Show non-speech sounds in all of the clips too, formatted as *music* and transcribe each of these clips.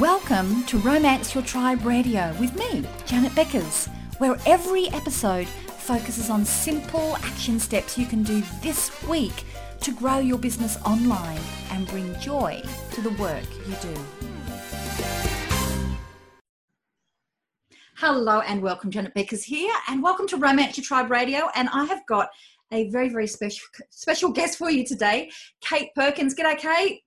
Welcome to Romance Your Tribe Radio with me, Janet Beckers, where every episode focuses on simple action steps you can do this week to grow your business online and bring joy to the work you do. Hello and welcome, Janet Beckers here, and welcome to Romance Your Tribe Radio. And I have got a very, very special special guest for you today, Kate Perkins. G'day, Kate.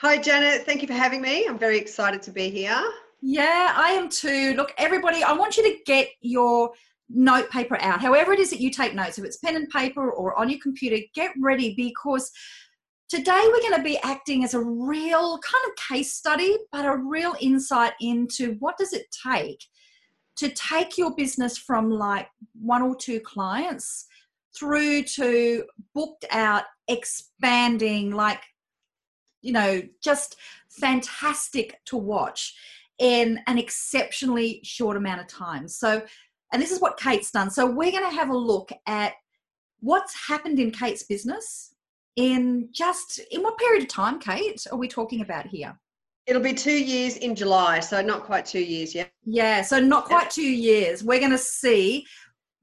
Hi, Janet. Thank you for having me. I'm very excited to be here. Yeah, I am too. Look, everybody, I want you to get your note paper out. However, it is that you take notes, if it's pen and paper or on your computer, get ready because today we're going to be acting as a real kind of case study, but a real insight into what does it take to take your business from like one or two clients through to booked out, expanding, like you know, just fantastic to watch in an exceptionally short amount of time. So, and this is what Kate's done. So, we're going to have a look at what's happened in Kate's business in just in what period of time, Kate, are we talking about here? It'll be two years in July, so not quite two years yet. Yeah, so not quite two years. We're going to see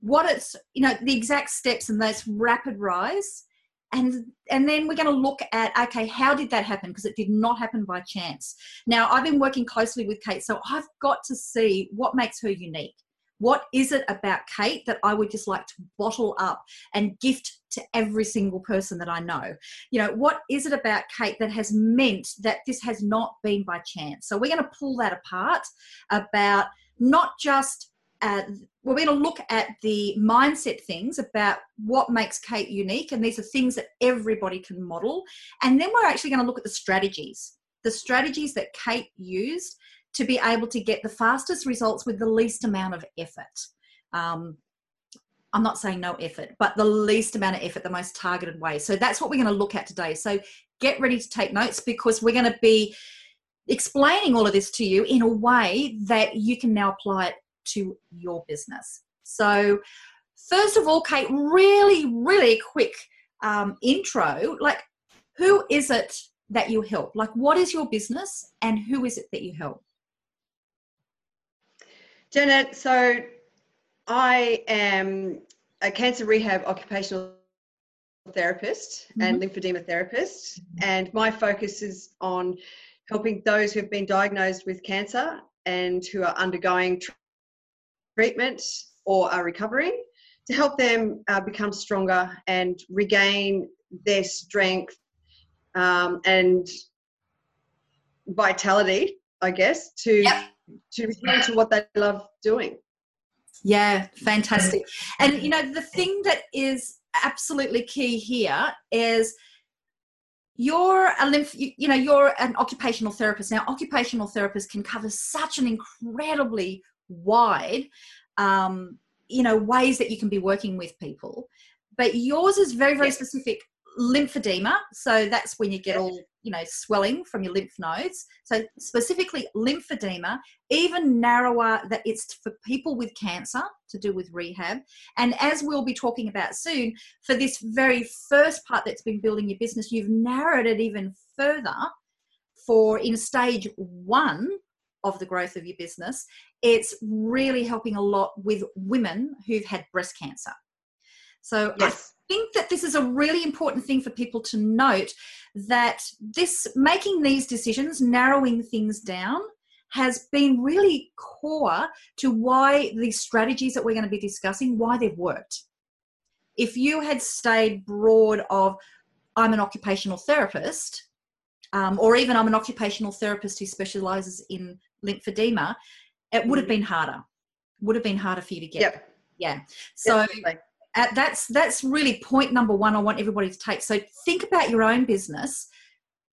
what it's, you know, the exact steps and those rapid rise and and then we're going to look at okay how did that happen? Because it did not happen by chance. Now i've been working closely with kate so i've got to see what makes her unique. What is it about kate that i would just like to bottle up and gift to every single person that i know? You know what is it about kate that has meant that this has not been by chance? So we're going to pull that apart about not just uh, we're going to look at the mindset things about what makes Kate unique, and these are things that everybody can model. And then we're actually going to look at the strategies, the strategies that Kate used to be able to get the fastest results with the least amount of effort. Um, I'm not saying no effort, but the least amount of effort, the most targeted way. So that's what we're going to look at today. So get ready to take notes because we're going to be explaining all of this to you in a way that you can now apply it to your business. So, first of all, Kate, really, really quick um, intro. Like, who is it that you help? Like, what is your business and who is it that you help? Janet, so I am a cancer rehab occupational therapist mm-hmm. and lymphedema therapist, mm-hmm. and my focus is on helping those who have been diagnosed with cancer and who are undergoing treatment or are recovering to help them uh, become stronger and regain their strength um, and vitality, I guess, to yep. to return to what they love doing. Yeah, fantastic. And you know, the thing that is absolutely key here is you're a lymph you, you know you're an occupational therapist now occupational therapists can cover such an incredibly wide um, you know ways that you can be working with people. But yours is very very specific lymphedema. So that's when you get all you know swelling from your lymph nodes. So specifically lymphedema even narrower that it's for people with cancer to do with rehab. And as we'll be talking about soon for this very first part that's been building your business you've narrowed it even further for in stage one of the growth of your business, it's really helping a lot with women who've had breast cancer. So yes. I think that this is a really important thing for people to note that this making these decisions, narrowing things down, has been really core to why the strategies that we're going to be discussing, why they've worked. If you had stayed broad of, I'm an occupational therapist, um, or even I'm an occupational therapist who specializes in lymphedema, it would have mm-hmm. been harder. Would have been harder for you to get. Yep. Yeah. So that's that's really point number one. I want everybody to take. So think about your own business.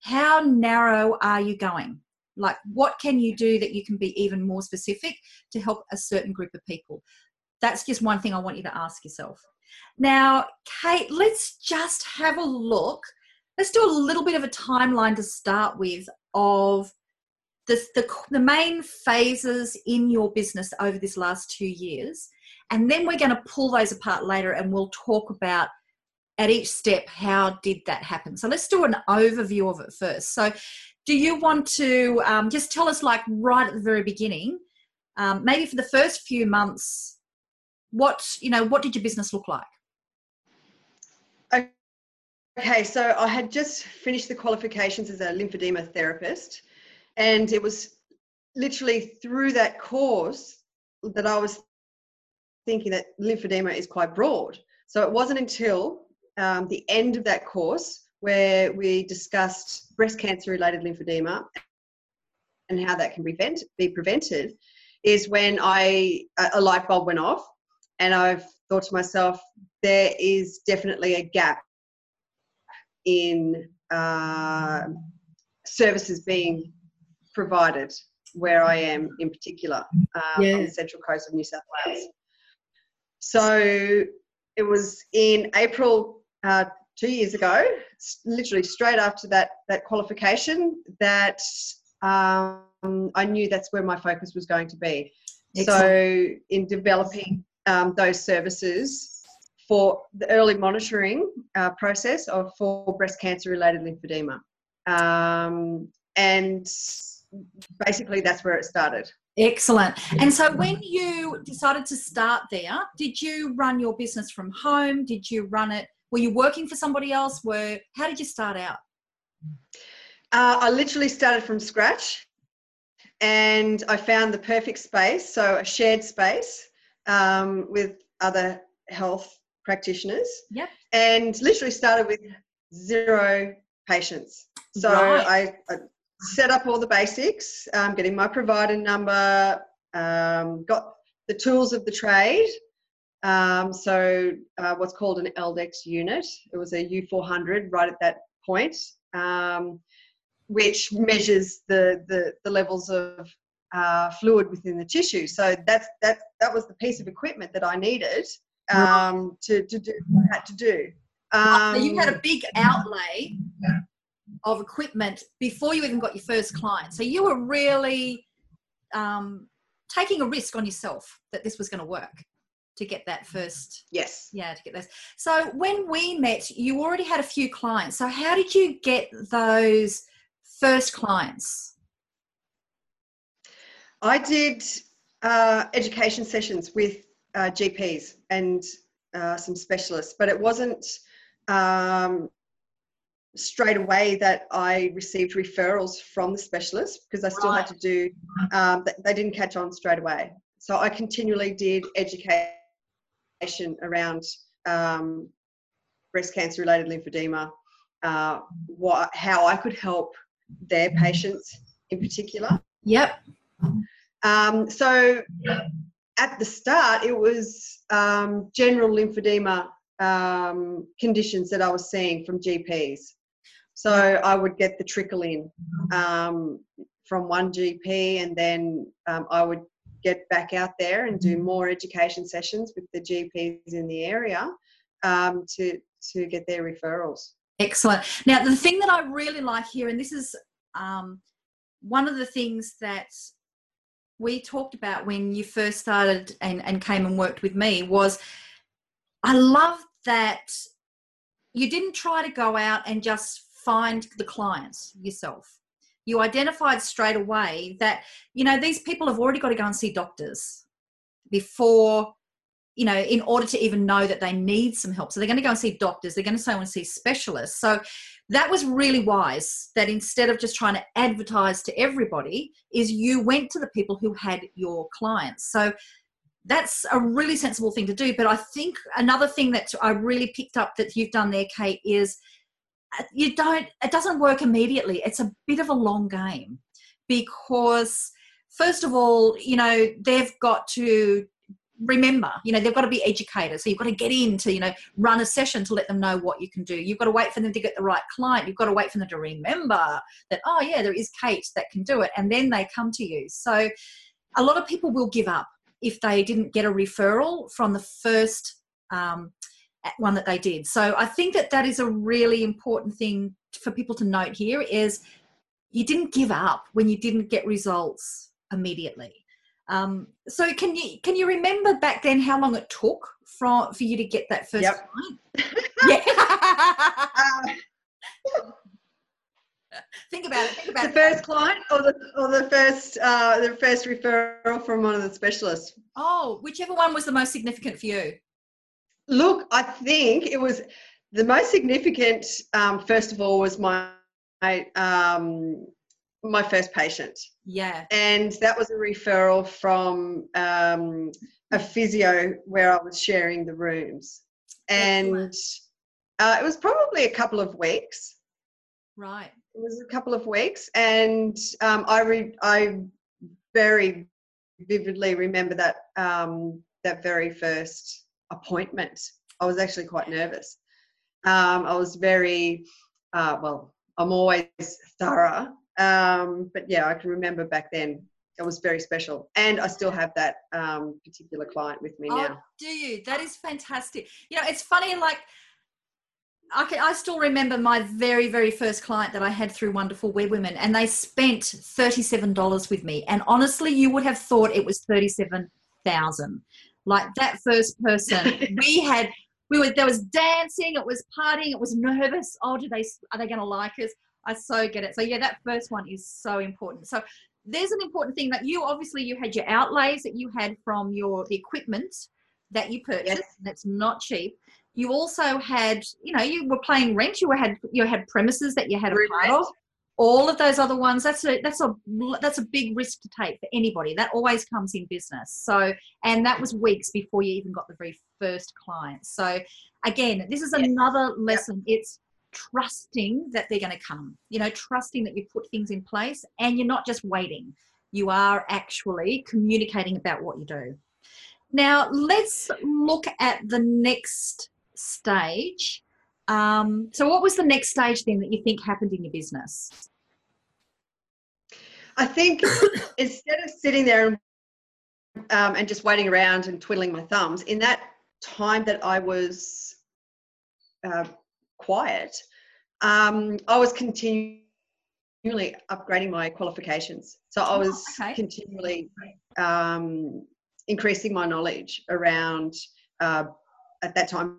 How narrow are you going? Like, what can you do that you can be even more specific to help a certain group of people? That's just one thing I want you to ask yourself. Now, Kate, let's just have a look. Let's do a little bit of a timeline to start with of the, the, the main phases in your business over this last two years. And then we're going to pull those apart later and we'll talk about at each step how did that happen. So let's do an overview of it first. So do you want to um, just tell us, like right at the very beginning, um, maybe for the first few months, what you know, what did your business look like? Okay, so I had just finished the qualifications as a lymphedema therapist, and it was literally through that course that I was thinking that lymphedema is quite broad. So it wasn't until um, the end of that course where we discussed breast cancer related lymphedema and how that can prevent, be prevented is when I a light bulb went off and I've thought to myself there is definitely a gap in uh, services being provided where I am in particular um, yeah. on the central coast of New South Wales. So it was in April uh, two years ago, literally straight after that that qualification, that um, I knew that's where my focus was going to be. Excellent. So in developing um, those services for the early monitoring uh, process of for breast cancer related lymphedema, um, and basically that's where it started. Excellent. And so when you decided to start there, did you run your business from home? Did you run it? Were you working for somebody else? Were how did you start out? Uh, I literally started from scratch, and I found the perfect space. So a shared space um, with other health practitioners. Yep. And literally started with zero patients. So right. I, I set up all the basics, um, getting my provider number, um, got the tools of the trade. Um, so uh, what's called an LDEX unit. It was a U400 right at that point, um, which measures the, the, the levels of uh, fluid within the tissue. So that's, that, that was the piece of equipment that I needed um, to, to do what I had to do. so you had a um, big outlay of equipment before you even got your first client. So you were really um, taking a risk on yourself that this was going to work to get that first. Yes. Yeah, to get this. So when we met, you already had a few clients. So how did you get those first clients? I did uh, education sessions with uh, GPs and uh, some specialists, but it wasn't um, straight away that I received referrals from the specialist because I still right. had to do, um, they didn't catch on straight away. So I continually did education around um, breast cancer related lymphedema, uh, what, how I could help their patients in particular. Yep. Um, so at the start, it was um, general lymphedema um, conditions that I was seeing from GPs. So I would get the trickle in um, from one GP, and then um, I would get back out there and do more education sessions with the GPs in the area um, to to get their referrals. Excellent. Now, the thing that I really like here, and this is um, one of the things that we talked about when you first started and, and came and worked with me, was I love that you didn't try to go out and just find the clients yourself. You identified straight away that, you know, these people have already got to go and see doctors before, you know, in order to even know that they need some help. So they're going to go and see doctors, they're going to go and see specialists. So that was really wise that instead of just trying to advertise to everybody, is you went to the people who had your clients. So that's a really sensible thing to do. But I think another thing that I really picked up that you've done there, Kate, is you don't it doesn't work immediately. It's a bit of a long game because first of all you know they've got to remember you know they've got to be educated so you've got to get in to you know run a session to let them know what you can do. You've got to wait for them to get the right client. You've got to wait for them to remember that oh yeah there is kate that can do it and then they come to you. So a lot of people will give up if they didn't get a referral from the first um, one that they did. So I think that that is a really important thing for people to note here is you didn't give up when you didn't get results immediately. Um, so can you can you remember back then how long it took for for you to get that first yep. client? *laughs* yeah. think about it. Think about the it. first client or the or the first uh, the first referral from one of the specialists. Oh, whichever one was the most significant for you. Look, I think it was the most significant. Um, first of all, was my um, my first patient. Yeah. And that was a referral from um, a physio where I was sharing the rooms. And uh, it was probably a couple of weeks. Right. It was a couple of weeks. And um, I, re- I very vividly remember that, um, that very first appointment. I was actually quite nervous. Um, I was very, uh, well, I'm always thorough um, but yeah, I can remember back then it was very special. And I still have that um, particular client with me oh, now. Do you? That is fantastic. You know, it's funny, like, I, can, I still remember my very, very first client that I had through Wonderful Web Women, and they spent $37 with me. And honestly, you would have thought it was 37000 Like that first person, *laughs* we had, we were, there was dancing, it was partying, it was nervous. Oh, do they, are they going to like us? I so get it. So yeah, that first one is so important. So there's an important thing that you obviously you had your outlays that you had from your the equipment that you purchased. Yes. That's not cheap. You also had, you know, you were playing rent. You had you had premises that you had a part of. All of those other ones. That's a that's a that's a big risk to take for anybody. That always comes in business. So and that was weeks before you even got the very first client. So again, this is another lesson. It's trusting that they're going to come, you know, trusting that you put things in place and you're not just waiting. You are actually communicating about what you do. Now, let's look at the next stage. Um, so, what was the next stage then that you think happened in your business? I think *coughs* instead of sitting there um, and just waiting around and twiddling my thumbs, in that time that I was uh, quiet, um, I was continually upgrading my qualifications. So I oh, was oh, okay. continually um, increasing my knowledge around, uh, at that time,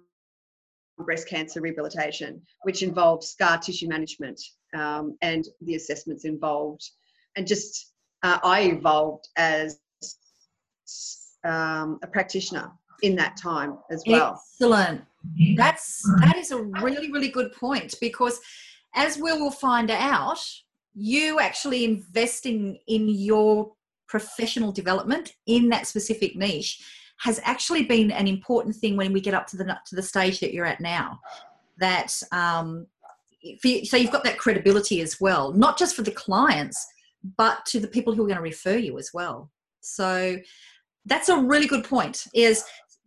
breast cancer rehabilitation, which involved scar tissue management um, and the assessments involved. And just uh, I evolved as um, a practitioner in that time as well. Excellent. That's that is a really really good point because as we will find out, you actually investing in your professional development in that specific niche has actually been an important thing when we get up to the to the stage that you're at now. That um, so you've got that credibility as well, not just for the clients, but to the people who are going to refer you as well. So that's a really good point. Is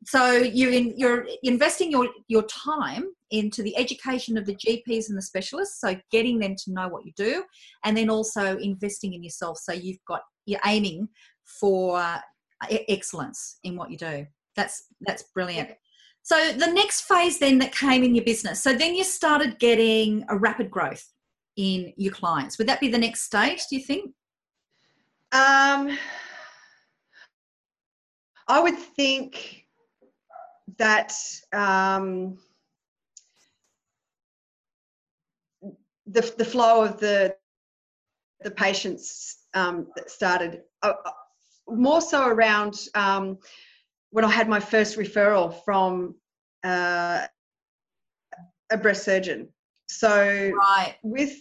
so you're in, you're investing your your time into the education of the GPs and the specialists, so getting them to know what you do, and then also investing in yourself. So you've got you're aiming for uh, excellence in what you do. That's that's brilliant. So the next phase then that came in your business. So then you started getting a rapid growth in your clients. Would that be the next stage? Do you think? Um, I would think that um, the, the flow of the the patients um, started uh, uh, more so around um, when I had my first referral from uh, a breast surgeon. So right. with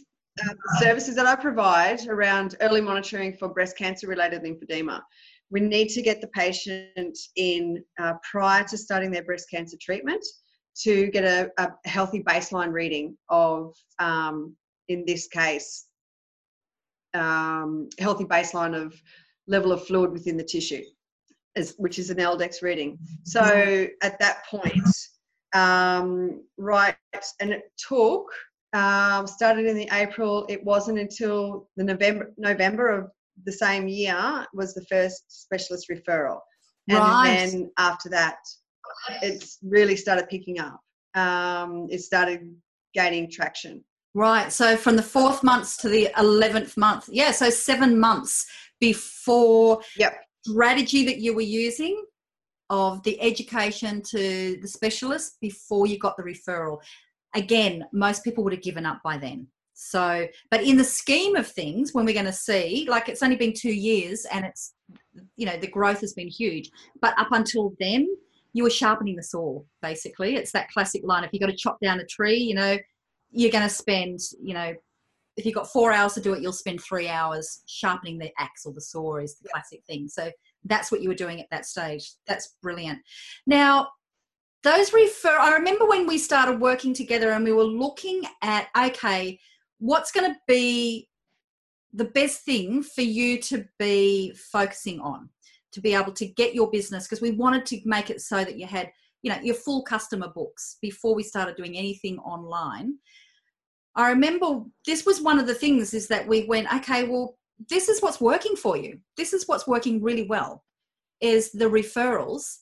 uh, the services that I provide around early monitoring for breast cancer related lymphedema, we need to get the patient in uh, prior to starting their breast cancer treatment to get a, a healthy baseline reading of, um, in this case, um, healthy baseline of level of fluid within the tissue, as, which is an LDEX reading. So at that point, um, right, and it took um, started in the April. It wasn't until the November November of the same year was the first specialist referral. And right. then after that, it's really started picking up. Um, it started gaining traction. Right. So from the fourth month to the 11th month. Yeah. So seven months before yep. strategy that you were using of the education to the specialist before you got the referral. Again, most people would have given up by then. So, but in the scheme of things, when we're going to see, like it's only been two years and it's, you know, the growth has been huge. But up until then, you were sharpening the saw, basically. It's that classic line if you've got to chop down a tree, you know, you're going to spend, you know, if you've got four hours to do it, you'll spend three hours sharpening the axe or the saw, is the classic thing. So that's what you were doing at that stage. That's brilliant. Now, those refer, I remember when we started working together and we were looking at, okay, what's going to be the best thing for you to be focusing on to be able to get your business because we wanted to make it so that you had you know your full customer books before we started doing anything online i remember this was one of the things is that we went okay well this is what's working for you. This is what's working really well is the referrals.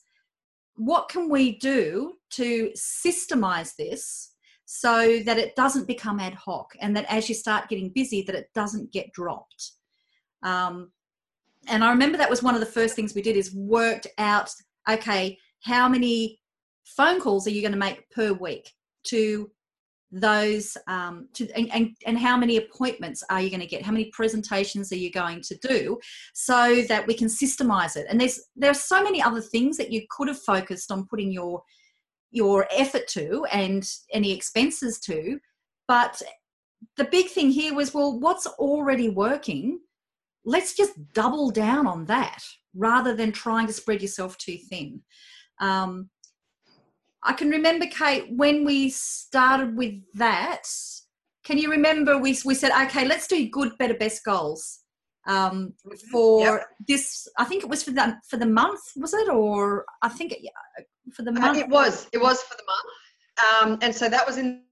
What can we do to systemize this so that it doesn't become ad hoc and that as you start getting busy that it doesn't get dropped? Um, and i remember that was one of the first things we did is worked out okay how many phone calls are you going to make per week to those um, to and, and, and how many appointments are you going to get how many presentations are you going to do so that we can systemize it and there's there are so many other things that you could have focused on putting your your effort to and any expenses to. But the big thing here was well, what's already working? Let's just double down on that rather than trying to spread yourself too thin. Um, I can remember, Kate, when we started with that. Can you remember we, we said, okay, let's do good, better, best goals um, mm-hmm. for yep. this? I think it was for the for the month, was it? Or I think it, for the uh, month? Uh, it was. It was for the month. Um, and so that was in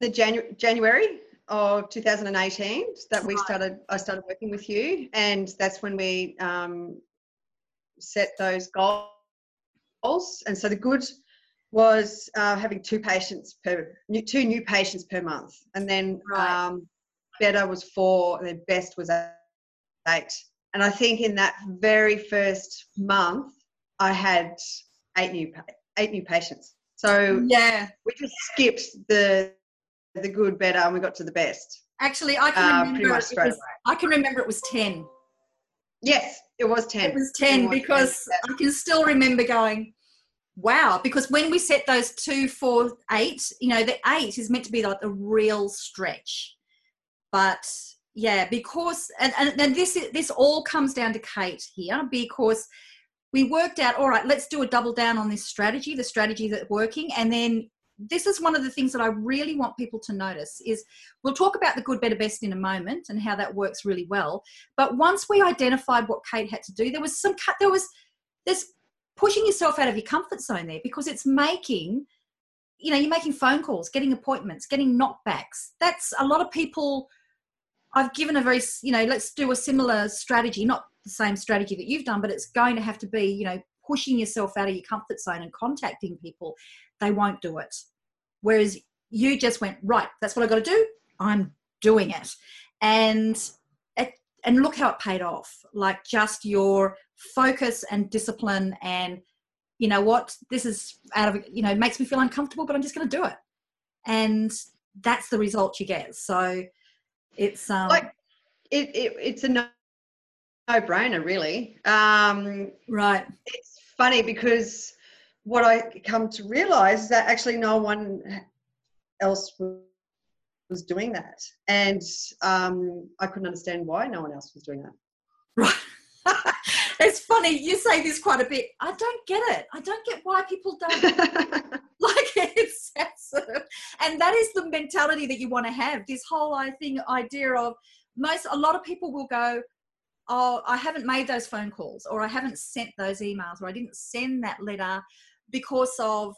the Janu- January of 2018 that we started. I started working with you, and that's when we um, set those goals. And so the good was uh, having two patients per two new patients per month, and then right. um, better was four, and then best was eight. And I think in that very first month, I had eight new eight new patients. So yeah, we just skipped the the good, better, and we got to the best. Actually, I can uh, remember. It was, I can remember it was ten. Yes, it was ten. It was ten it was because 10. I can still remember going, wow. Because when we set those two, four, eight, you know, the eight is meant to be like a real stretch, but yeah, because and, and, this this all comes down to Kate here because we worked out all right let's do a double down on this strategy the strategy that's working and then this is one of the things that i really want people to notice is we'll talk about the good better best in a moment and how that works really well but once we identified what kate had to do there was some cut there was there's pushing yourself out of your comfort zone there because it's making you know you're making phone calls getting appointments getting knockbacks that's a lot of people i've given a very you know let's do a similar strategy not the same strategy that you've done, but it's going to have to be, you know, pushing yourself out of your comfort zone and contacting people. They won't do it. Whereas you just went, right, that's what I got to do. I'm doing it. And and look how it paid off. Like just your focus and discipline and you know what, this is out of you know, makes me feel uncomfortable, but I'm just gonna do it. And that's the result you get. So it's um like it, it it's a no brainer, really. Um, right. It's funny because what I come to realize is that actually no one else was doing that. And um, I couldn't understand why no one else was doing that. Right. *laughs* it's funny, you say this quite a bit. I don't get it. I don't get why people don't *laughs* like *laughs* it's and that is the mentality that you want to have. This whole I think idea of most a lot of people will go, oh, I haven't made those phone calls or I haven't sent those emails or I didn't send that letter because of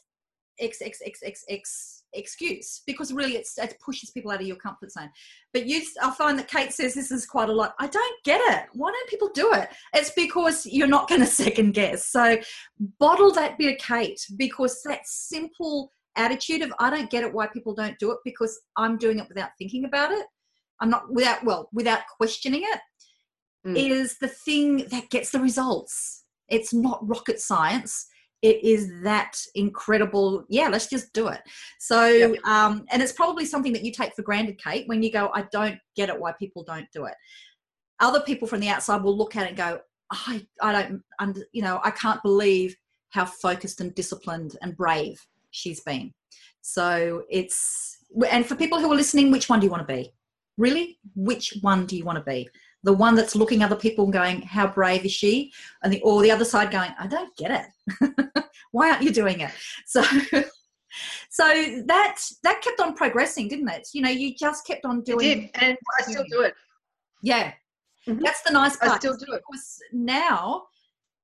X, X, X, X, X excuse because really it's, it pushes people out of your comfort zone. But you, I find that Kate says this is quite a lot. I don't get it. Why don't people do it? It's because you're not going *laughs* to second guess. So bottle that bit of Kate because that simple attitude of I don't get it why people don't do it because I'm doing it without thinking about it. I'm not without well without questioning it mm. is the thing that gets the results. It's not rocket science. It is that incredible. Yeah let's just do it. So yep. um and it's probably something that you take for granted kate when you go i don't get it why people don't do it. Other people from the outside will look at it and go i i don't under you know i can't believe how focused and disciplined and brave she's been. So it's and for people who are listening which one do you want to be? Really? Which one do you want to be the one that's looking other people and going, "How brave is she?" and the or the other side going, "I don't get it. *laughs* Why aren't you doing it?" *laughs* So. So that that kept on progressing, didn't it? You know, you just kept on doing. It did, and I still do it. Yeah, mm-hmm. that's the nice part. I still do it because now,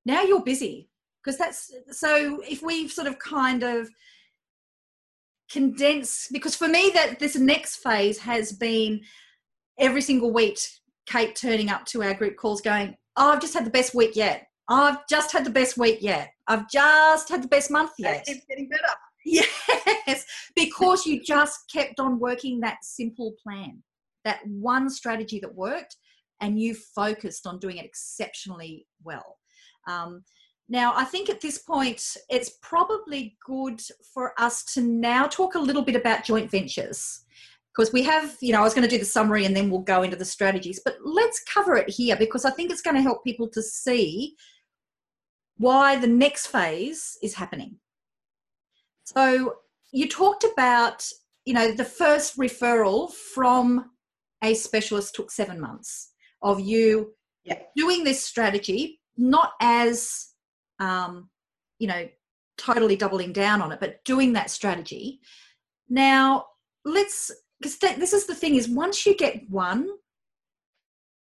now you're busy because that's so. If we sort of kind of condense, because for me that this next phase has been every single week Kate turning up to our group calls going, oh, I've just had the best week yet. I've just had the best week yet. I've just had the best month yet. It's getting better. Yes, *laughs* because you just kept on working that simple plan, that one strategy that worked, and you focused on doing it exceptionally well. Um, now, I think at this point, it's probably good for us to now talk a little bit about joint ventures because we have, you know, I was going to do the summary and then we'll go into the strategies, but let's cover it here because I think it's going to help people to see why the next phase is happening. So you talked about, you know, the first referral from a specialist took seven months of you yeah. doing this strategy, not as, um, you know, totally doubling down on it, but doing that strategy. Now, let's because this is the thing is once you get one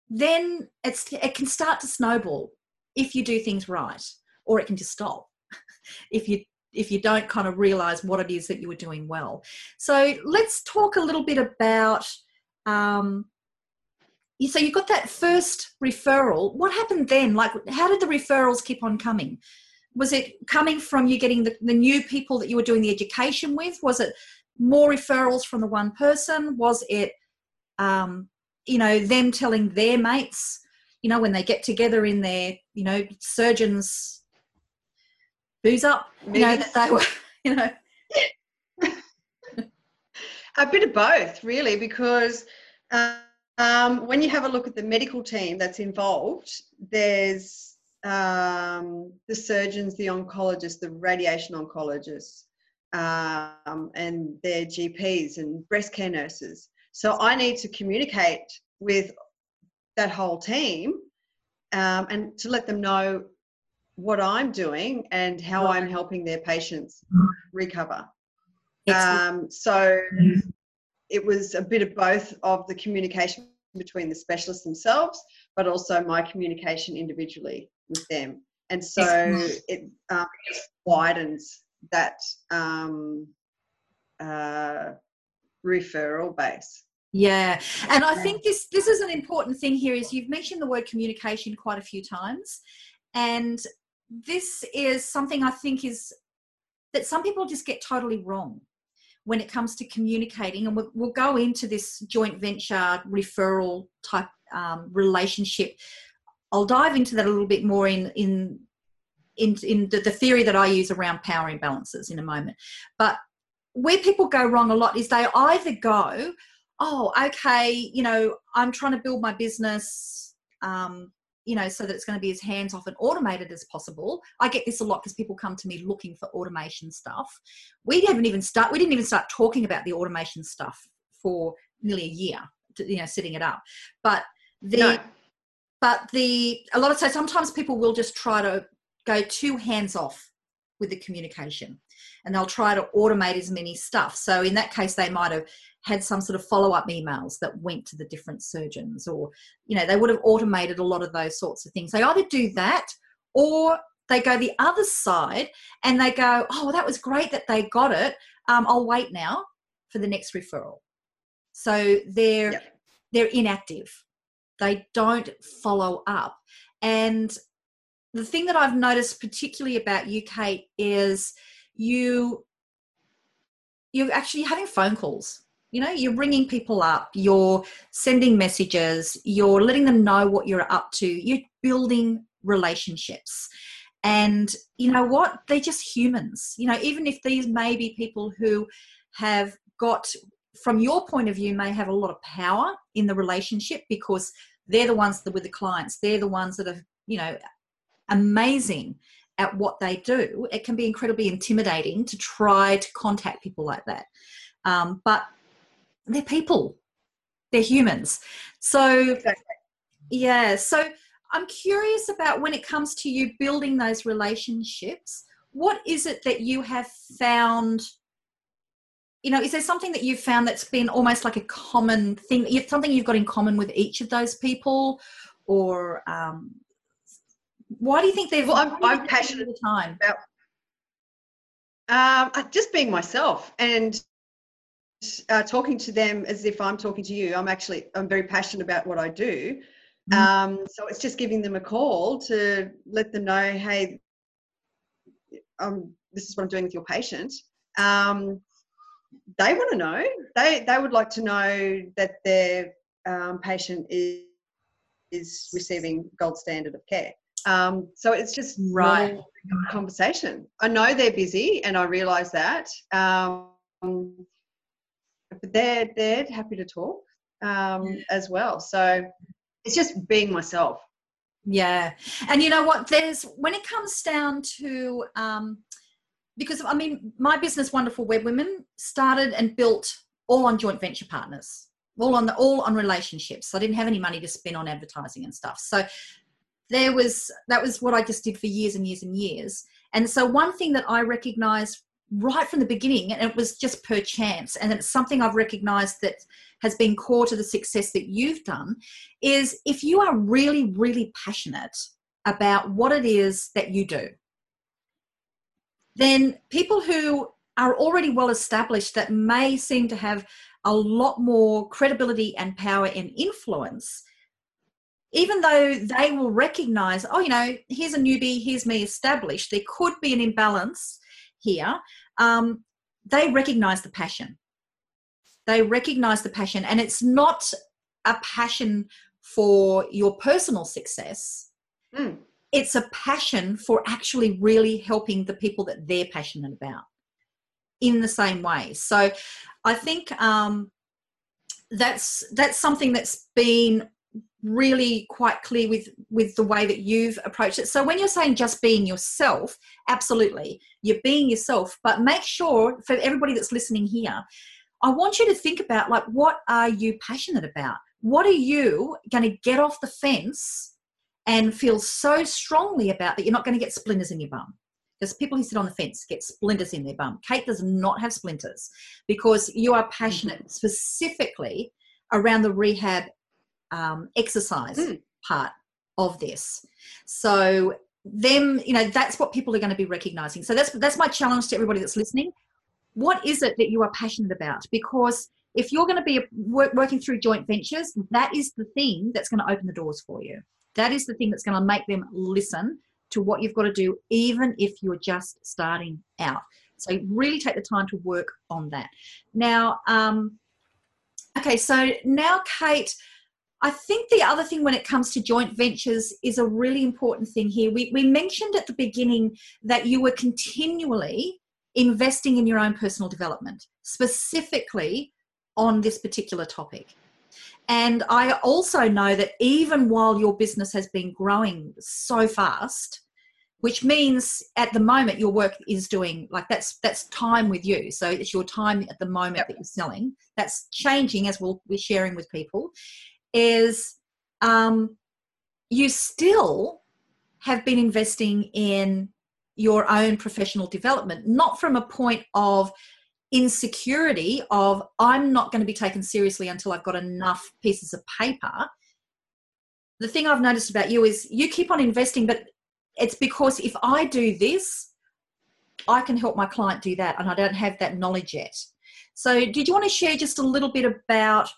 then it's it can start to snowball if you do things right or it can just stop *laughs* if you if you don't kind of realize what it is that you were doing well. So let's talk a little bit about um, so you got that first referral. What happened then? Like how did the referrals keep on coming? Was it coming from you getting the, the new people that you were doing the education with? Was it more referrals from the one person? Was it, um, you know, them telling their mates, you know, when they get together in their, you know, surgeons booze up, you know, that they were, *laughs* you know. a bit of both, really, because um, when you have a look at the medical team that's involved, there's um, the surgeons, the oncologists, the radiation oncologists, um, and their GPs and breast care nurses. So I need to communicate with that whole team um, and to let them know what I'm doing and how I'm helping their patients recover. Um, so it was a bit of both of the communication between the specialists themselves, but also my communication individually with them. And so it um, widens that um, uh, referral base. Yeah, and I think this this is an important thing here. Is you've mentioned the word communication quite a few times, and this is something I think is that some people just get totally wrong when it comes to communicating, and we'll, we'll go into this joint venture referral type um, relationship. I'll dive into that a little bit more in in in, in the, the theory that I use around power imbalances in a moment. But where people go wrong a lot is they either go, oh, okay, you know, I'm trying to build my business, um, you know, so that it's going to be as hands off and automated as possible. I get this a lot because people come to me looking for automation stuff. We haven't even start. We didn't even start talking about the automation stuff for nearly a year. To, you know, setting it up, but the. No. But the a lot of so sometimes people will just try to go too hands off with the communication and they'll try to automate as many stuff. So in that case, they might have had some sort of follow up emails that went to the different surgeons, or you know, they would have automated a lot of those sorts of things. They either do that or they go the other side and they go, Oh, that was great that they got it. Um, I'll wait now for the next referral. So they're yep. they're inactive. They don't follow up. And the thing that I've noticed particularly about UK is you you're actually having phone calls. You know, you're ringing people up, you're sending messages, you're letting them know what you're up to, you're building relationships. And you know what? They're just humans. You know, even if these may be people who have got, from your point of view, may have a lot of power in the relationship because they're the ones that with the clients, they're the ones that are, you know, amazing at what they do. It can be incredibly intimidating to try to contact people like that. Um, but they're people, they're humans. So, yeah. So, I'm curious about when it comes to you building those relationships, what is it that you have found? You know, is there something that you've found that's been almost like a common thing, something you've got in common with each of those people? Or um, why do you think they've. Well, I'm, I'm passionate the time. about um, just being myself and uh, talking to them as if I'm talking to you. I'm actually I'm very passionate about what I do. Mm. Um, so it's just giving them a call to let them know, hey, um, this is what I'm doing with your patient. Um, they want to know. They they would like to know that their um, patient is is receiving gold standard of care. Um, so it's just right conversation. I know they're busy, and I realise that. Um, but they're they're happy to talk um, as well. So it's just being myself. Yeah, and you know what? There's when it comes down to um, because I mean, my business, Wonderful Web Women, started and built all on joint venture partners, all on the all on relationships. So I didn't have any money to spend on advertising and stuff. So there was that was what I just did for years and years and years. And so one thing that I recognized right from the beginning, and it was just per chance, and it's something I've recognized that has been core to the success that you've done, is if you are really, really passionate about what it is that you do, then people who are already well established that may seem to have a lot more credibility and power and influence even though they will recognize oh you know here's a newbie here's me established there could be an imbalance here um, they recognize the passion. They recognize the passion, and it's not a passion for your personal success. Mm. It's a passion for actually really helping the people that they're passionate about in the same way. So I think um, that's that's something that's been really quite clear with with the way that you've approached it. So when you're saying just being yourself absolutely you're being yourself but make sure for everybody that's listening here i want you to think about like what are you passionate about? What are you going to get off the fence and feel so strongly about that you're not going to get splinters in your bum? Because people who sit on the fence get splinters in their bum. Kate does not have splinters because you are passionate mm-hmm. specifically around the rehab um, exercise mm. part of this. So them, you know, that's what people are going to be recognizing. So that's that's my challenge to everybody that's listening. What is it that you are passionate about? Because if you're going to be work, working through joint ventures, that is the thing that's going to open the doors for you. That is the thing that's going to make them listen to what you've got to do, even if you're just starting out. So really take the time to work on that. Now, um, okay, so now, Kate, I think the other thing when it comes to joint ventures is a really important thing here. We, we mentioned at the beginning that you were continually investing in your own personal development, specifically on this particular topic. And I also know that even while your business has been growing so fast, which means at the moment your work is doing like that's that's time with you so it's your time at the moment yep. that you're selling that's changing as we'll be sharing with people is um, you still have been investing in your own professional development, not from a point of insecurity of I'm not going to be taken seriously until I've got enough pieces of paper. The thing I've noticed about you is you keep on investing, but it's because if I do this, I can help my client do that, and I don't have that knowledge yet. So, did you want to share just a little bit about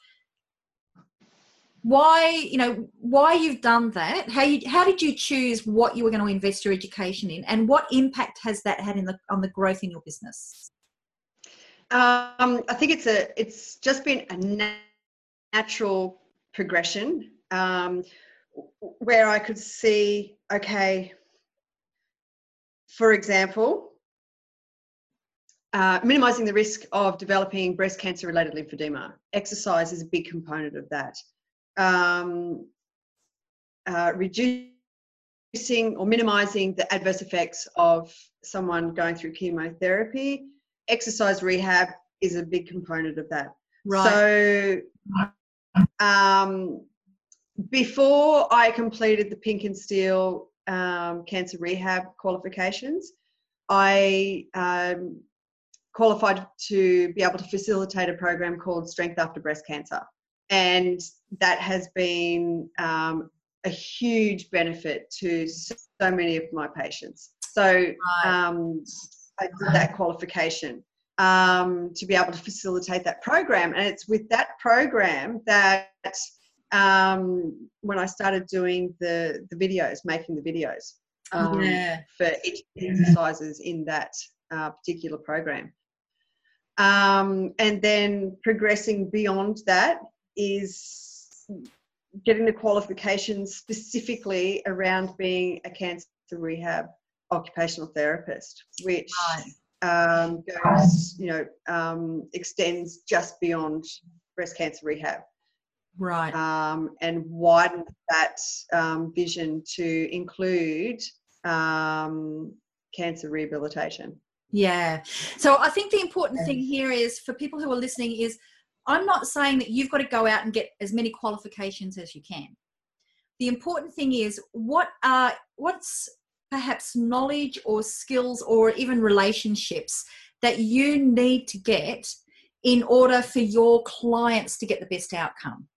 why you know why you've done that how you how did you choose what you were going to invest your education in and what impact has that had in the on the growth in your business um, i think it's a it's just been a natural progression um, where i could see okay for example, uh, minimizing the risk of developing breast cancer related lymphedema. Exercise is a big component of that. Um, uh, reducing or minimizing the adverse effects of someone going through chemotherapy. Exercise rehab is a big component of that. Right. So, um, before I completed the PINC and STEEL um, cancer rehab qualifications, I um, qualified to be able to facilitate a program called Strength After Breast Cancer. And that has been um, a huge benefit to so many of my patients. So um, I did that qualification um, to be able to facilitate that program. And it's with that program that um, when I started doing the, the videos, making the videos um, yeah. for each exercises in that uh, particular program. Um, and then progressing beyond that is getting the qualifications specifically around being a cancer rehab occupational therapist, which um, goes, you know, um, extends just beyond breast cancer rehab. Right. Um, and widen that um, vision to include um, cancer rehabilitation. Yeah. So I think the important thing here is for people who are listening is I'm not saying that you've got to go out and get as many qualifications as you can. The important thing is what are what's perhaps knowledge or skills or even relationships that you need to get in order for your clients to get the best outcome.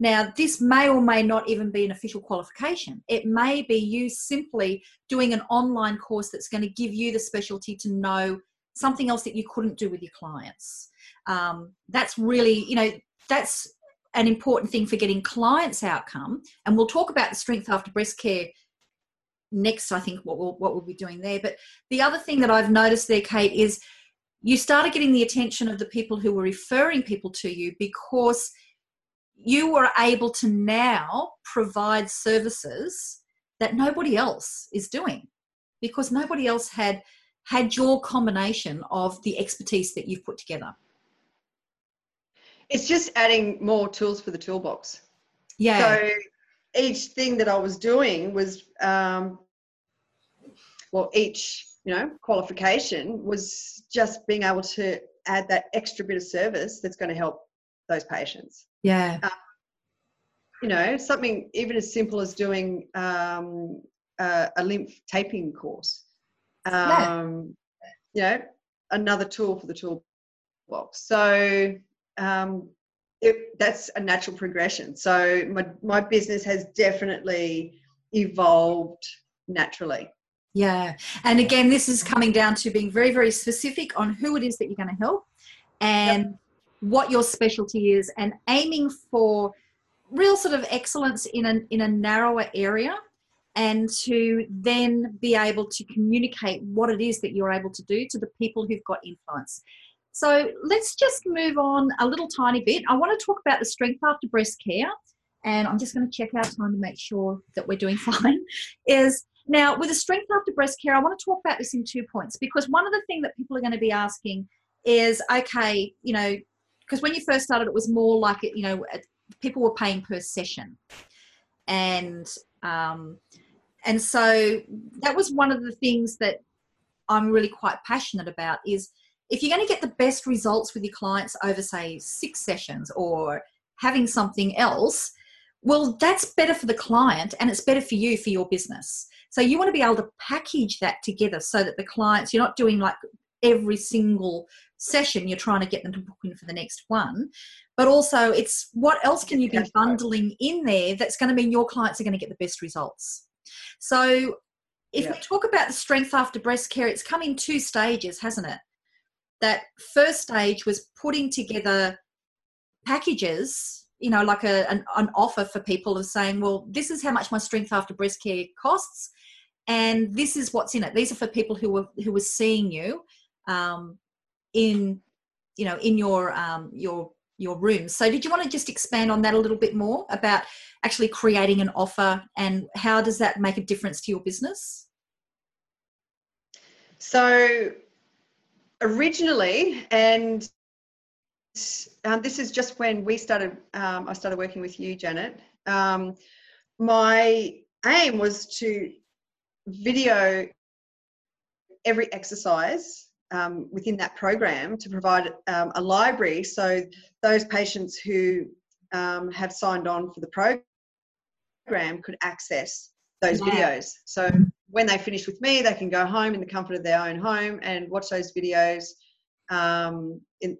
Now, this may or may not even be an official qualification. It may be you simply doing an online course that's going to give you the specialty to know something else that you couldn't do with your clients. Um, that's really, you know, that's an important thing for getting clients' outcome. And we'll talk about the strength after breast care next, I think, what we'll, what we'll be doing there. But the other thing that I've noticed there, Kate, is you started getting the attention of the people who were referring people to you because – you were able to now provide services that nobody else is doing because nobody else had had your combination of the expertise that you've put together it's just adding more tools for the toolbox yeah so each thing that i was doing was um, well each you know qualification was just being able to add that extra bit of service that's going to help those patients yeah. Um, you know, something even as simple as doing um, a, a lymph taping course. Um, yeah. You know, another tool for the toolbox. So um, it, that's a natural progression. So my, my business has definitely evolved naturally. Yeah. And again, this is coming down to being very, very specific on who it is that you're going to help and yep what your specialty is and aiming for real sort of excellence in a, in a narrower area and to then be able to communicate what it is that you're able to do to the people who've got influence. So let's just move on a little tiny bit. I want to talk about the strength after breast care, and I'm just going to check our time to make sure that we're doing *laughs* fine. Is now with the strength after breast care, I want to talk about this in two points because one of the things that people are going to be asking is okay, you know, because when you first started, it was more like you know people were paying per session, and um, and so that was one of the things that I'm really quite passionate about is if you're going to get the best results with your clients over say six sessions or having something else well that's better for the client and it's better for you for your business. So you want to be able to package that together so that the clients you're not doing like every single session you're trying to get them to book in for the next one. But also it's what else can you be bundling in there that's going to mean your clients are going to get the best results so if yeah. we talk about the strength after breast care it's come in two stages hasn't it that first stage was putting together packages you know like a, an, an offer for people of saying well this is how much my strength after breast care costs and this is what's in it these are for people who were who were seeing you um, in you know in your um, your your room. So did you want to just expand on that a little bit more about actually creating an offer and how does that make a difference to your business? So originally, and um, this is just when we started, um, I started working with you, Janet. Um, my aim was to video every exercise um, within that program to provide um, a library so those patients who um, have signed on for the program could access those yeah. videos. So when they finish with me, they can go home in the comfort of their own home and watch those videos um, in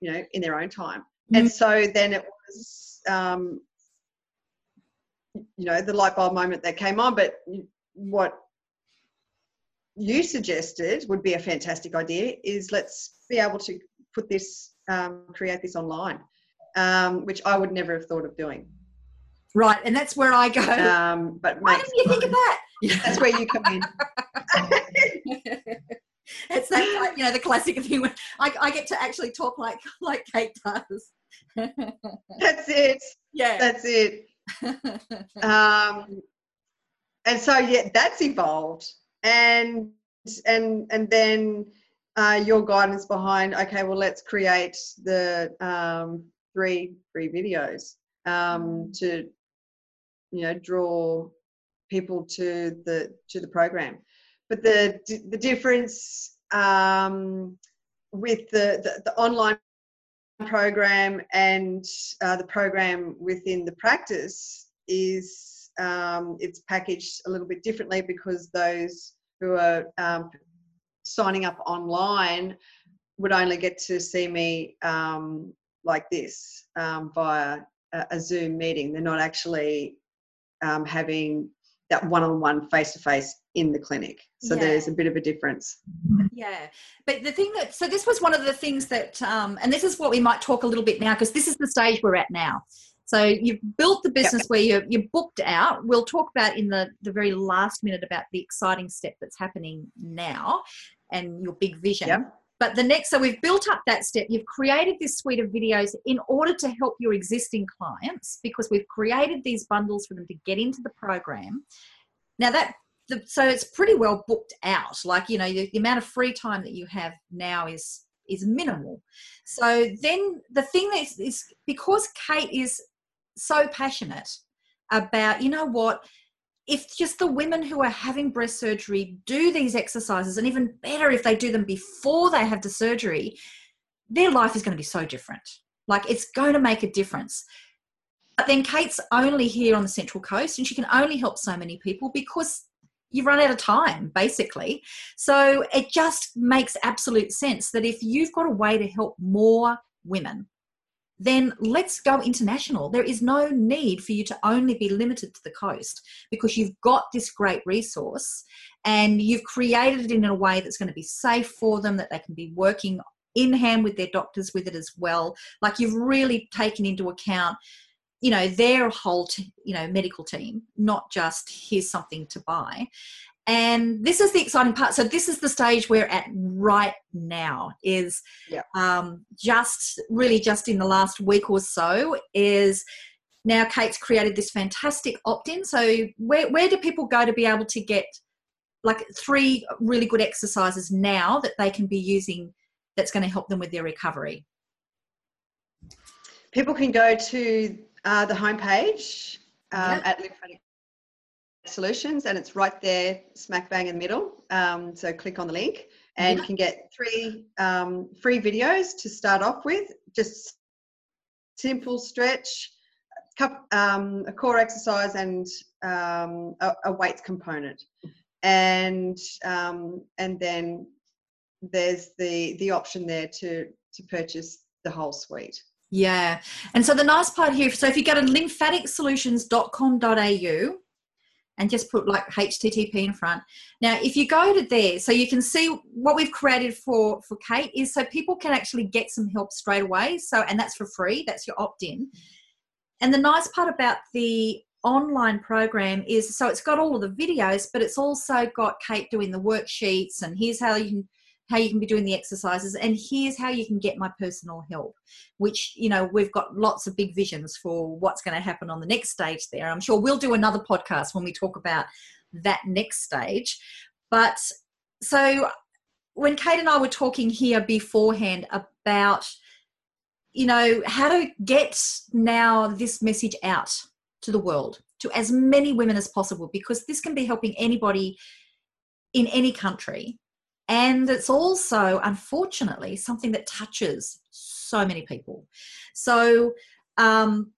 you know in their own time. Mm-hmm. And so then it was um, you know the light bulb moment that came on. But what you suggested would be a fantastic idea is let's be able to put this um, create this online, um, which I would never have thought of doing. Right, and that's where I go. Um, but why didn't you think of that? That's where you come in. *laughs* it's that you know the classic thing when I, I get to actually talk like like Kate does. *laughs* that's it. Yeah, that's it. *laughs* um, and so yeah, that's evolved, and and and then uh, your guidance behind okay, well let's create the um, three three videos um, to you know draw people to the to the program. But the the difference um, with the, the, the online program and uh, the program within the practice is um, it's packaged a little bit differently because those who are um, signing up online would only get to see me um, like this um, via a, a Zoom meeting. They're not actually um, having that one-on-one face-to-face in the clinic so yeah. there's a bit of a difference yeah but the thing that so this was one of the things that um, and this is what we might talk a little bit now because this is the stage we're at now so you've built the business yep. where you're, you're booked out we'll talk about in the the very last minute about the exciting step that's happening now and your big vision yep. But the next, so we've built up that step. You've created this suite of videos in order to help your existing clients because we've created these bundles for them to get into the program. Now that the, so it's pretty well booked out. Like you know, the, the amount of free time that you have now is is minimal. So then the thing is, is because Kate is so passionate about, you know what, if just the women who are having breast surgery do these exercises, and even better if they do them before they have the surgery, their life is going to be so different. Like it's going to make a difference. But then Kate's only here on the Central Coast and she can only help so many people because you've run out of time, basically. So it just makes absolute sense that if you've got a way to help more women then let's go international. There is no need for you to only be limited to the coast because you've got this great resource and you've created it in a way that's going to be safe for them, that they can be working in hand with their doctors with it as well. Like you've really taken into account you know their whole t- you know medical team not just here's something to buy and this is the exciting part so this is the stage we're at right now is yeah. um, just really just in the last week or so is now kate's created this fantastic opt-in so where, where do people go to be able to get like three really good exercises now that they can be using that's going to help them with their recovery people can go to uh, the homepage um, yep. at lymphatic solutions and it's right there smack bang in the middle. Um, so click on the link and yeah. you can get three um, free videos to start off with. Just simple stretch um, a core exercise and um, a, a, weights component. And um, and then there's the the option there to to purchase the whole suite. Yeah. And so the nice part here so if you go to lymphaticsolutions.com.au and just put like http in front. Now if you go to there so you can see what we've created for for kate is so people can actually get some help straight away. So and that's for free. That's your opt-in. And the nice part about the online program is so it's got all of the videos but it's also got kate doing the worksheets and here's how you can how you can be doing the exercises and here's how you can get my personal help which you know we've got lots of big visions for what's going to happen on the next stage there i'm sure we'll do another podcast when we talk about that next stage but so when Kate and I were talking here beforehand about, you know, how to get now this message out to the world, to as many women as possible, because this can be helping anybody in any country. And it's also, unfortunately, something that touches so many people. So, um,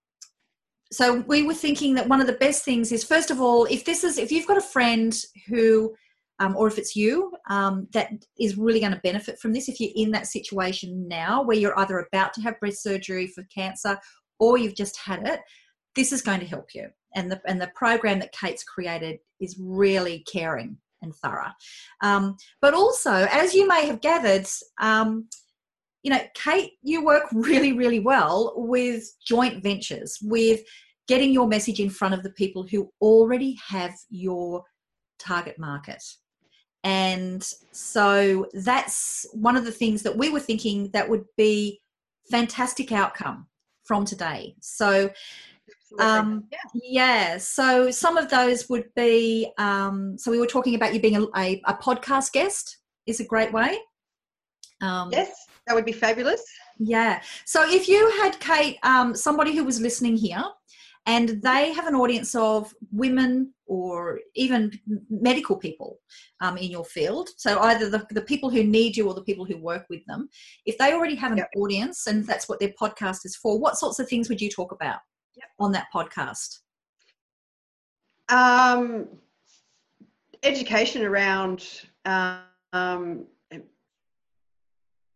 so we were thinking that one of the best things is first of all if this is if you've got a friend who um, or if it's you um, that is really going to benefit from this if you're in that situation now where you're either about to have breast surgery for cancer or you've just had it this is going to help you and the and the program that kate's created is really caring and thorough um, but also as you may have gathered um, you know, Kate, you work really, really well with joint ventures, with getting your message in front of the people who already have your target market. And so that's one of the things that we were thinking that would be fantastic outcome from today. So um, yeah. yeah. so some of those would be um, so we were talking about you being a, a, a podcast guest is a great way um, yes that would be fabulous. Yeah. So if you had Kate, um, somebody who was listening here, and they have an audience of women or even medical people um, in your field. So either the, the people who need you or the people who work with them. If they already have an yep. audience and that's what their podcast is for, what sorts of things would you talk about yep. on that podcast? Um, education around um,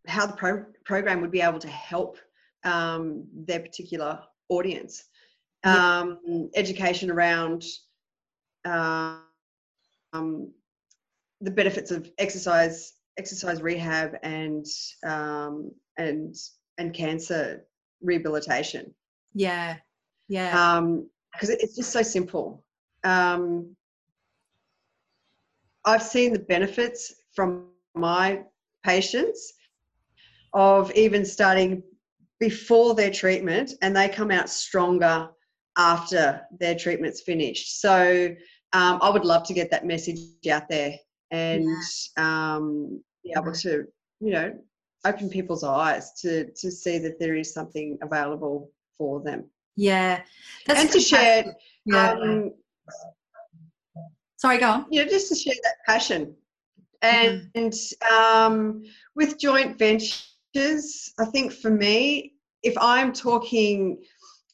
how the pro- program would be able to help um, their particular audience. Um, yeah. Education around um, the benefits of exercise, exercise rehab, and um, and and cancer rehabilitation. Yeah, yeah. Because um, it's just so simple. Um, I've seen the benefits from my patients of even starting before their treatment and they come out stronger after their treatment's finished. So um, I would love to get that message out there and yeah. um, be able to, you know, open people's eyes to to see that there is something available for them. Yeah, That's and to share. Yeah. Um, Sorry, go on. You know, just to share that passion, and mm-hmm. um, with joint ventures, I think for me, if I'm talking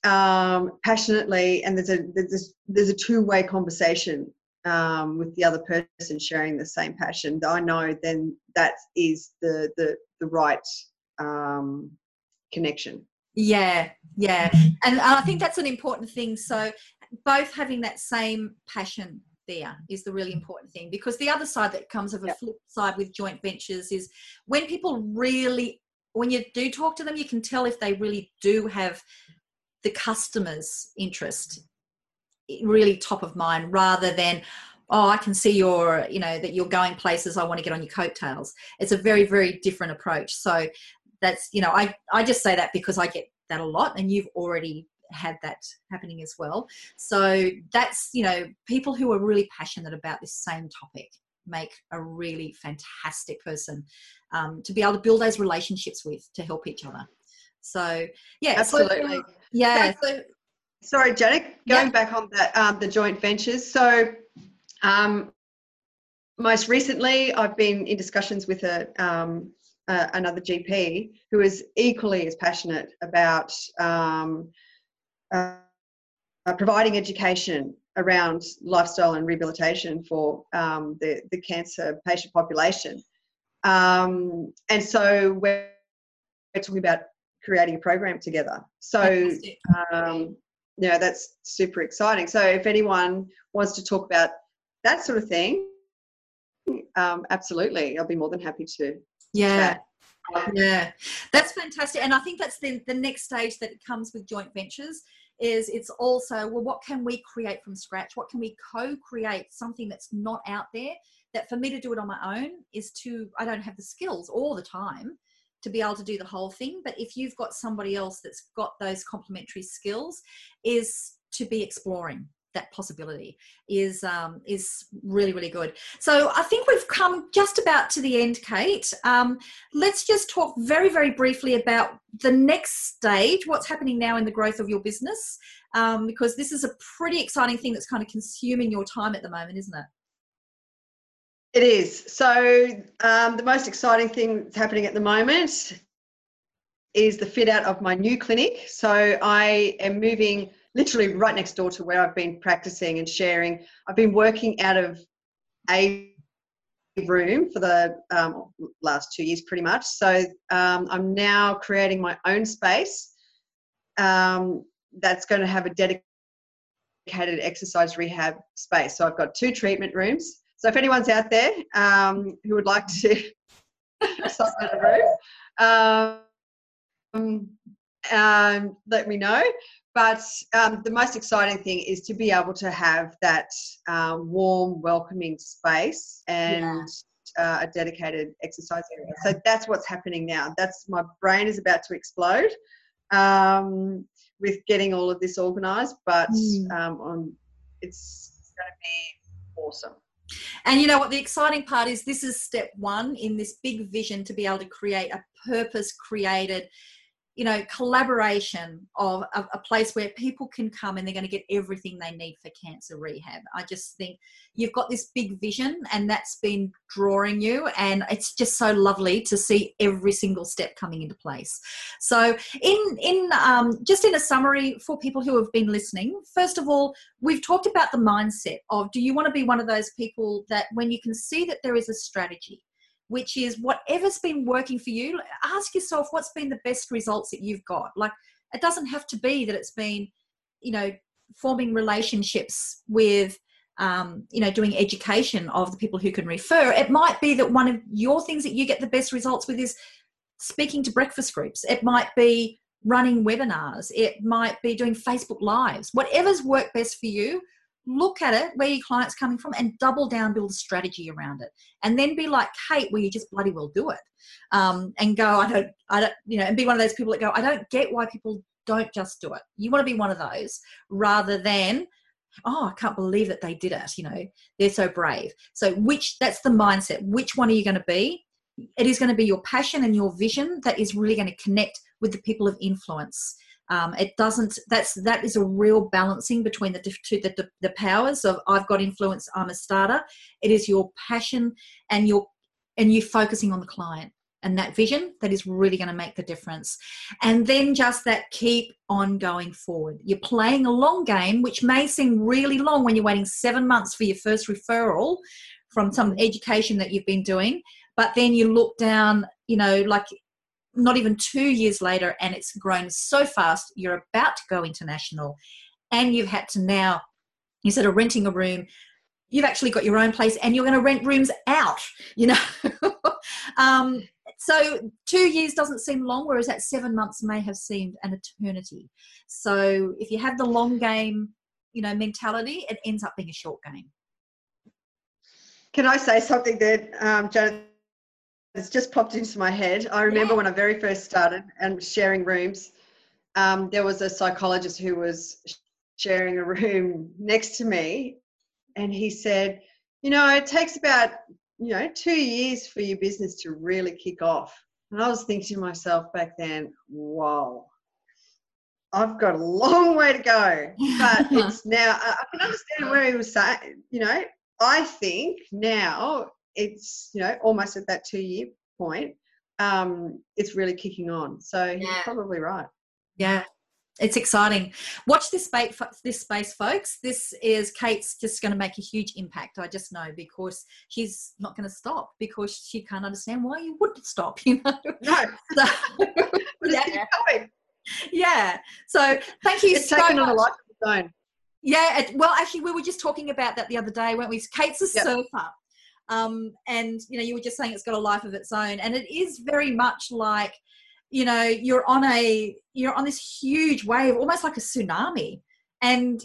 um, passionately and there's a there's, there's a two-way conversation um, with the other person sharing the same passion, I know then that is the the the right um, connection. Yeah, yeah, mm-hmm. and I think that's an important thing. So both having that same passion there is the really mm-hmm. important thing because the other side that comes of a yep. flip side with joint ventures is when people really when you do talk to them, you can tell if they really do have the customer's interest eh, really top of mind rather than oh i can see you're you know that you're going places i want to get on your coattails. It's a very very different approach. So that's you know i i just say that because i get that a lot and you've already had that happening as well so that's you know people who are really passionate about this same topic make a really fantastic person um, to be able to build those relationships with to help each other. So yeah, absolutely. So, yeah. So, sorry, Janet, going yeah. back on that um, the joint ventures. So um, most recently, I've been in discussions with a um, uh, another GP who is equally as passionate about um, uh, providing education around lifestyle and rehabilitation for um, the, the cancer patient population. Um, and so we're, we're, talking about creating a program together. So, um, you know, that's super exciting. So if anyone wants to talk about that sort of thing, um, absolutely, I'll be more than happy to. Yeah. Yeah, that's fantastic. And I think that's the, the next stage that it comes with joint ventures is it's also well what can we create from scratch? What can we co-create something that's not out there that for me to do it on my own is to i don't have the skills all the time to be able to do the whole thing. But if you've got somebody else that's got those complementary skills is to be exploring that possibility is um, is really really good. So I think we've come just about to the end, Kate. Um, let's just talk very very briefly about the next stage. What's happening now in the growth of your business? Um, because this is a pretty exciting thing that's kind of consuming your time at the moment, isn't it? It is. So um, the most exciting thing that's happening at the moment is the fit out of my new clinic. So I am moving literally right next door to where I've been practicing and sharing. I've been working out of a room for the um, last two years pretty much. So um, I'm now creating my own space um, that's going to have a dedicated exercise rehab space. So I've got two treatment rooms. So if anyone's out there um, who would like to in a room, um, um, let me know. But um, the most exciting thing is to be able to have that uh, warm, welcoming space and yeah. uh, a dedicated exercise area. So that's what's happening now. That's my brain is about to explode um, with getting all of this organised, but mm. on, it's going to be awesome. And you know what? The exciting part is this is step one in this big vision to be able to create a purpose created you know collaboration of a, a, place where people can come and they're going to get everything they need for cancer rehab. I just think you've got this big vision and that's been drawing you and it's just so lovely to see every single step coming into place. So in in um, just in a summary for people who have been listening first of all we've talked about the mindset of do you want to be one of those people that when you can see that there is a strategy which is whatever's been working for you, ask yourself what's been the best results that you've got. Like, it doesn't have to be that it's been, you know, forming relationships with, um, you know, doing education of the people who can refer. It might be that one of your things that you get the best results with is speaking to breakfast groups. It might be running webinars. It might be doing Facebook Lives. Whatever's worked best for you, look at it where your client's coming from and double down build a strategy around it. And then be like kate where you just bloody well do it. Um, and go i don't i don't you know and be one of those people that go i don't get why people don't just do it. You want to be one of those rather than oh i can't believe that they did it you know they're so brave. So which that's the mindset. Which one are you going to be? It is going to be your passion and your vision that is really going to connect with the people of influence um, it doesn't. That's that is a real balancing between the two the, the powers of I've got influence. I'm a starter. It is your passion and your and you focusing on the client and that vision that is really going to make the difference. And then just that keep on going forward. You're playing a long game, which may seem really long when you're waiting seven months for your first referral from some education that you've been doing. But then you look down, you know, like not even two years later, and it's grown so fast, you're about to go international, and you've had to now, instead of renting a room, you've actually got your own place and you're going to rent rooms out, you know. *laughs* um, so two years doesn't seem long, whereas that seven months may have seemed an eternity. So if you have the long game, you know, mentality, it ends up being a short game. Can I say something that, um, Janet? It's just popped into my head. I remember yeah. when I very first started and sharing rooms, um, there was a psychologist who was sharing a room next to me, and he said, "You know, it takes about you know two years for your business to really kick off." And I was thinking to myself back then, "Whoa." I've got a long way to go, but *laughs* it's now. I can understand where he was saying. You know, I think now it's you know almost at that two year point um it's really kicking on. So yeah. you're probably right. Yeah. It's exciting. Watch this space this space folks. This is kate's just going to make a huge impact i just know because she's not going to stop because she can't understand why you wouldn't stop *laughs* you know? No. *laughs* So, yeah. yeah. So thank you it's so taken much. on a life of its own. Yeah it, well actually we were just talking about that the other day weren't we? Kate's a yep. surfer um, and you know you were just saying it's got a life of its own. And it is very much like you know you're on a you're on this huge wave almost like a tsunami. And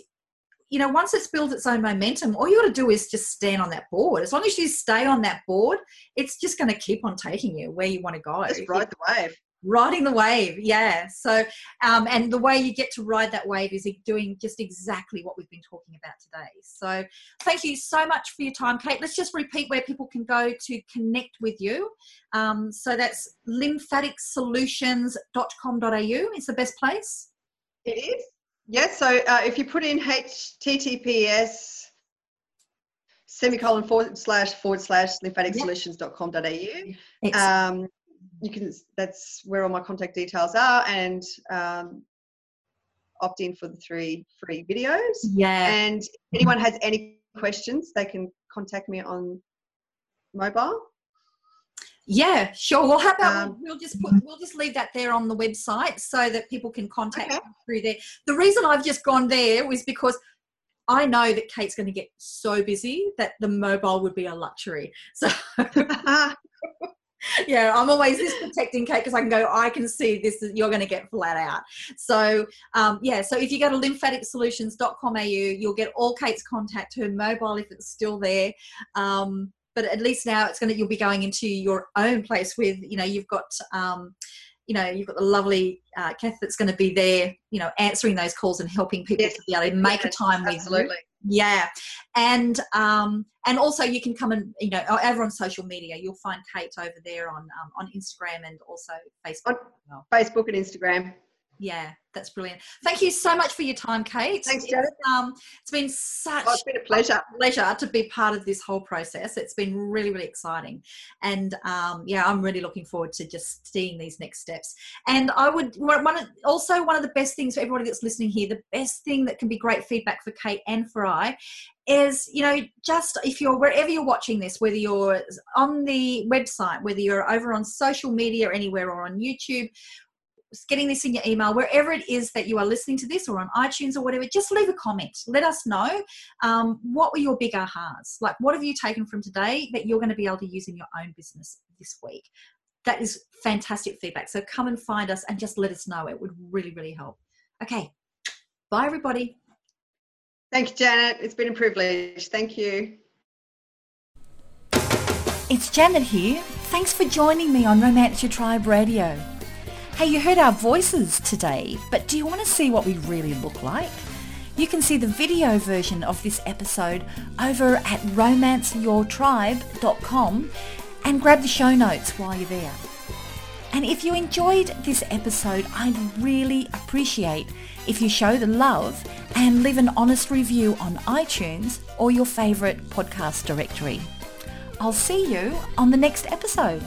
you know once it's built its own momentum all you got to do is just stand on that board. As long as you stay on that board it's just going to keep on taking you where you want to go. Just ride the wave riding the wave yeah. So um, and the way you get to ride that wave is doing just exactly what we've been talking about today. So thank you so much for your time. Kate let's just repeat where people can go to connect with you. Um, so that's lymphaticsolutions.com.au is the best place? It is. Yes so uh, if you put in https semicolon forward slash forward slash lymphatic um, you can that's where all my contact details are and um, opt in for the three free videos. Yeah. And if anyone has any questions they can contact me on mobile. Yeah sure. Well how about um, we'll just put we'll just leave that there on the website so that people can contact okay. through there. The reason i've just gone there was because I know that Kate's going to get so busy that the mobile would be a luxury. So *laughs* *laughs* *laughs* yeah, I'm always this protecting Kate because I can go, I can see this, you're going to get flat out. So, um, yeah, so if you go to lymphaticsolutions.com.au, you'll get all Kate's contact, her mobile if it's still there. Um, but at least now it's going to, you'll be going into your own place with, you know, you've got, um, you know, you've got the lovely uh, Kath that's going to be there, you know, answering those calls and helping people yes. to be able to make yes, a time with you yeah. And um and also you can come and you know over on social media you'll find kate over there on um, on instagram and also facebook on facebook and instagram yeah that's brilliant. Thank you so much for your time kate. Thanks Janet. um it's been such oh, it's been a pleasure. pleasure to be part of this whole process. It's been really really exciting. And um yeah i'm really looking forward to just seeing these next steps. And i would one of, also one of the best things for everybody that's listening here the best thing that can be great feedback for kate and for i is you know just if you're wherever you're watching this whether you're on the website whether you're over on social media anywhere or on youtube getting this in your email, wherever it is that you are listening to this or on iTunes or whatever, just leave a comment. Let us know um, what were your big ahas? Like, what have you taken from today that you're going to be able to use in your own business this week? That is fantastic feedback. So come and find us and just let us know. It would really, really help. Okay. Bye, everybody. Thank you, Janet. It's been a privilege. Thank you. It's Janet here. Thanks for joining me on Romance Your Tribe Radio. Hey, you heard our voices today, but do you want to see what we really look like? You can see the video version of this episode over at romanceyourtribe.com and grab the show notes while you're there. And if you enjoyed this episode, I'd really appreciate if you show the love and leave an honest review on iTunes or your favourite podcast directory. I'll see you on the next episode.